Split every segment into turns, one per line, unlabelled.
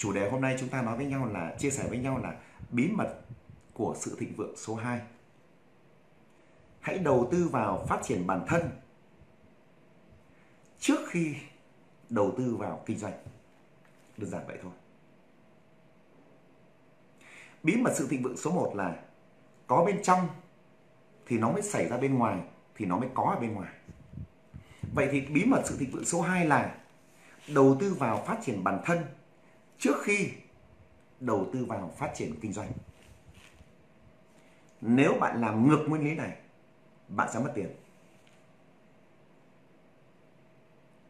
chủ đề hôm nay chúng ta nói với nhau là, chia sẻ với nhau là bí mật của sự thịnh vượng số 2. Hãy đầu tư vào phát triển bản thân trước khi đầu tư vào kinh doanh. Đơn giản vậy thôi. Bí mật sự thịnh vượng số 1 là có bên trong thì nó mới xảy ra bên ngoài, thì nó mới có ở bên ngoài. Vậy thì bí mật sự thịnh vượng số 2 là đầu tư vào phát triển bản thân trước khi đầu tư vào phát triển kinh doanh. Nếu bạn làm ngược nguyên lý này, bạn sẽ mất tiền.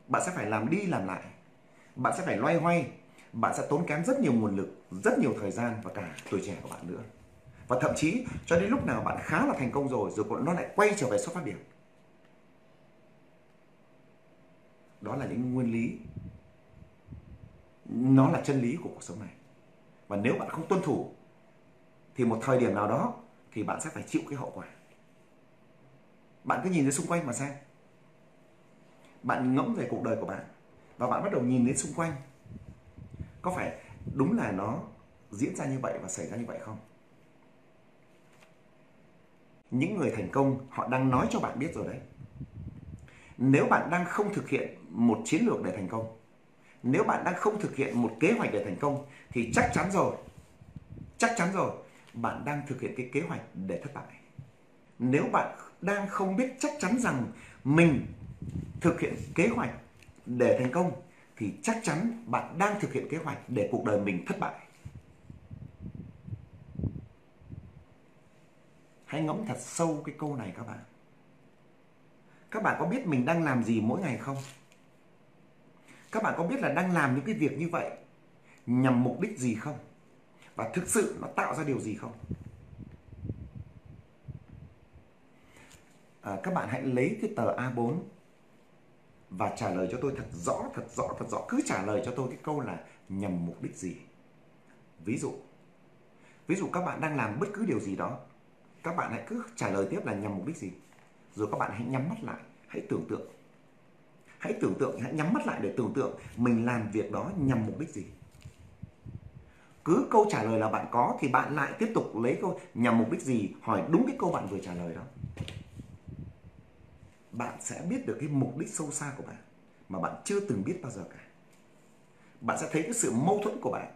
Bạn sẽ phải làm đi làm lại. Bạn sẽ phải loay hoay. Bạn sẽ tốn kém rất nhiều nguồn lực, rất nhiều thời gian và cả tuổi trẻ của bạn nữa. Và thậm chí cho đến lúc nào bạn khá là thành công rồi, rồi nó lại quay trở về xuất phát điểm. Đó là những nguyên lý nó là chân lý của cuộc sống này. Và nếu bạn không tuân thủ, thì một thời điểm nào đó thì bạn sẽ phải chịu cái hậu quả. Bạn cứ nhìn đến xung quanh mà xem. Bạn ngẫm về cuộc đời của bạn và bạn bắt đầu nhìn đến xung quanh. Có phải đúng là nó diễn ra như vậy và xảy ra như vậy không? Những người thành công, họ đang nói cho bạn biết rồi đấy. Nếu bạn đang không thực hiện một chiến lược để thành công nếu bạn đang không thực hiện một kế hoạch để thành công, thì chắc chắn rồi. Chắc chắn rồi, bạn đang thực hiện cái kế hoạch để thất bại. Nếu bạn đang không biết chắc chắn rằng mình thực hiện kế hoạch để thành công, thì chắc chắn bạn đang thực hiện kế hoạch để cuộc đời mình thất bại. Hãy ngẫm thật sâu cái câu này các bạn. Các bạn có biết mình đang làm gì mỗi ngày không? Các bạn có biết là đang làm những cái việc như vậy nhằm mục đích gì không? Và thực sự nó tạo ra điều gì không? À, các bạn hãy lấy cái tờ A4 và trả lời cho tôi thật rõ thật rõ thật rõ. Cứ trả lời cho tôi cái câu là nhằm mục đích gì. Ví dụ ví dụ các bạn đang làm bất cứ điều gì đó các bạn hãy cứ trả lời tiếp là nhằm mục đích gì? Rồi các bạn hãy nhắm mắt lại hãy tưởng tượng hãy tưởng tượng, hãy nhắm mắt lại để tưởng tượng mình làm việc đó nhằm mục đích gì. Cứ câu trả lời là bạn có thì bạn lại tiếp tục lấy câu nhằm mục đích gì, hỏi đúng cái câu bạn vừa trả lời đó. Bạn sẽ biết được cái mục đích sâu xa của bạn mà bạn chưa từng biết bao giờ cả. Bạn sẽ thấy cái sự mâu thuẫn của bạn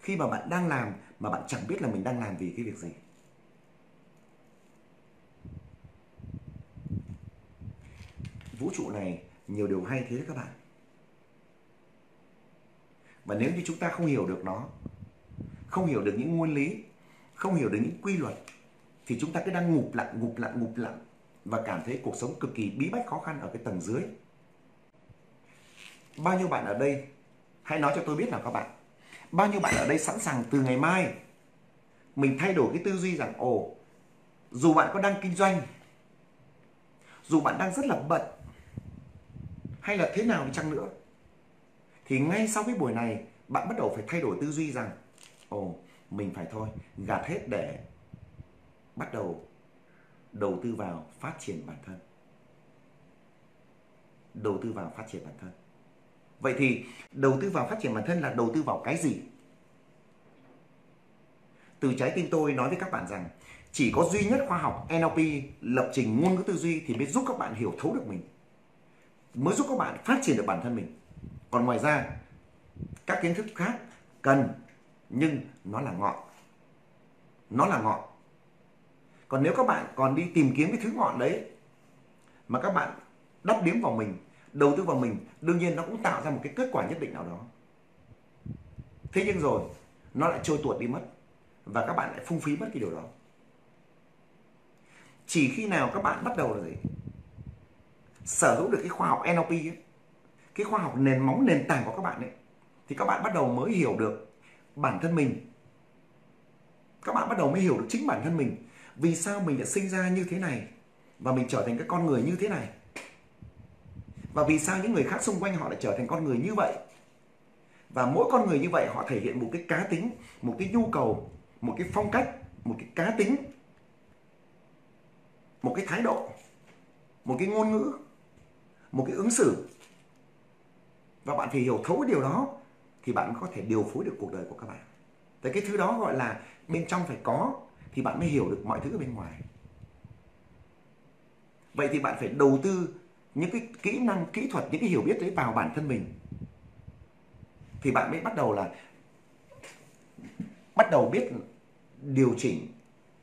khi mà bạn đang làm mà bạn chẳng biết là mình đang làm vì cái việc gì. Vũ trụ này, nhiều điều hay thế đấy các bạn. Và nếu như chúng ta không hiểu được nó, không hiểu được những nguyên lý, không hiểu được những quy luật, thì chúng ta cứ đang ngụp lặng ngụp lặng ngụp lặng và cảm thấy cuộc sống cực kỳ bí bách khó khăn ở cái tầng dưới. Bao nhiêu bạn ở đây, hãy nói cho tôi biết nào các bạn. Bao nhiêu bạn ở đây sẵn sàng từ ngày mai mình thay đổi cái tư duy rằng, ồ, dù bạn có đang kinh doanh, dù bạn đang rất là bận hay là thế nào chăng nữa? Thì ngay sau cái buổi này, bạn bắt đầu phải thay đổi tư duy rằng, ồ, mình phải thôi, gạt hết để bắt đầu đầu tư vào phát triển bản thân. Đầu tư vào phát triển bản thân. Vậy thì đầu tư vào phát triển bản thân là đầu tư vào cái gì? Từ trái tim tôi nói với các bạn rằng, chỉ có duy nhất khoa học NLP lập trình ngôn ngữ tư duy thì mới giúp các bạn hiểu thấu được mình mới giúp các bạn phát triển được bản thân mình. Còn ngoài ra, các kiến thức khác cần, nhưng nó là ngọn. Nó là ngọn. Còn nếu các bạn còn đi tìm kiếm cái thứ ngọn đấy mà các bạn đắp điếm vào mình, đầu tư vào mình, đương nhiên nó cũng tạo ra một cái kết quả nhất định nào đó. Thế nhưng rồi, nó lại trôi tuột đi mất và các bạn lại phung phí mất cái điều đó. Chỉ khi nào các bạn bắt đầu là gì? Sở hữu được cái khoa học NLP ấy, cái khoa học nền móng nền tảng của các bạn ấy thì các bạn bắt đầu mới hiểu được bản thân mình. Các bạn bắt đầu mới hiểu được chính bản thân mình. Vì sao mình đã sinh ra như thế này và mình trở thành cái con người như thế này? Và vì sao những người khác xung quanh họ lại trở thành con người như vậy? Và mỗi con người như vậy họ thể hiện một cái cá tính một cái nhu cầu một cái phong cách một cái cá tính một cái thái độ một cái ngôn ngữ một cái ứng xử. Và bạn phải hiểu thấu cái điều đó thì bạn có thể điều phối được cuộc đời của các bạn. Thế cái thứ đó gọi là bên trong phải có thì bạn mới hiểu được mọi thứ ở bên ngoài. Vậy thì bạn phải đầu tư những cái kỹ năng, kỹ thuật, những cái hiểu biết đấy vào bản thân mình. Thì bạn mới bắt đầu là bắt đầu biết điều chỉnh,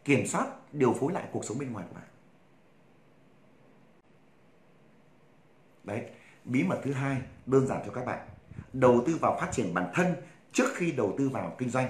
kiểm soát, điều phối lại cuộc sống bên ngoài của bạn. Đấy, bí mật thứ hai đơn giản cho các bạn. Đầu tư vào phát triển bản thân trước khi đầu tư vào kinh doanh.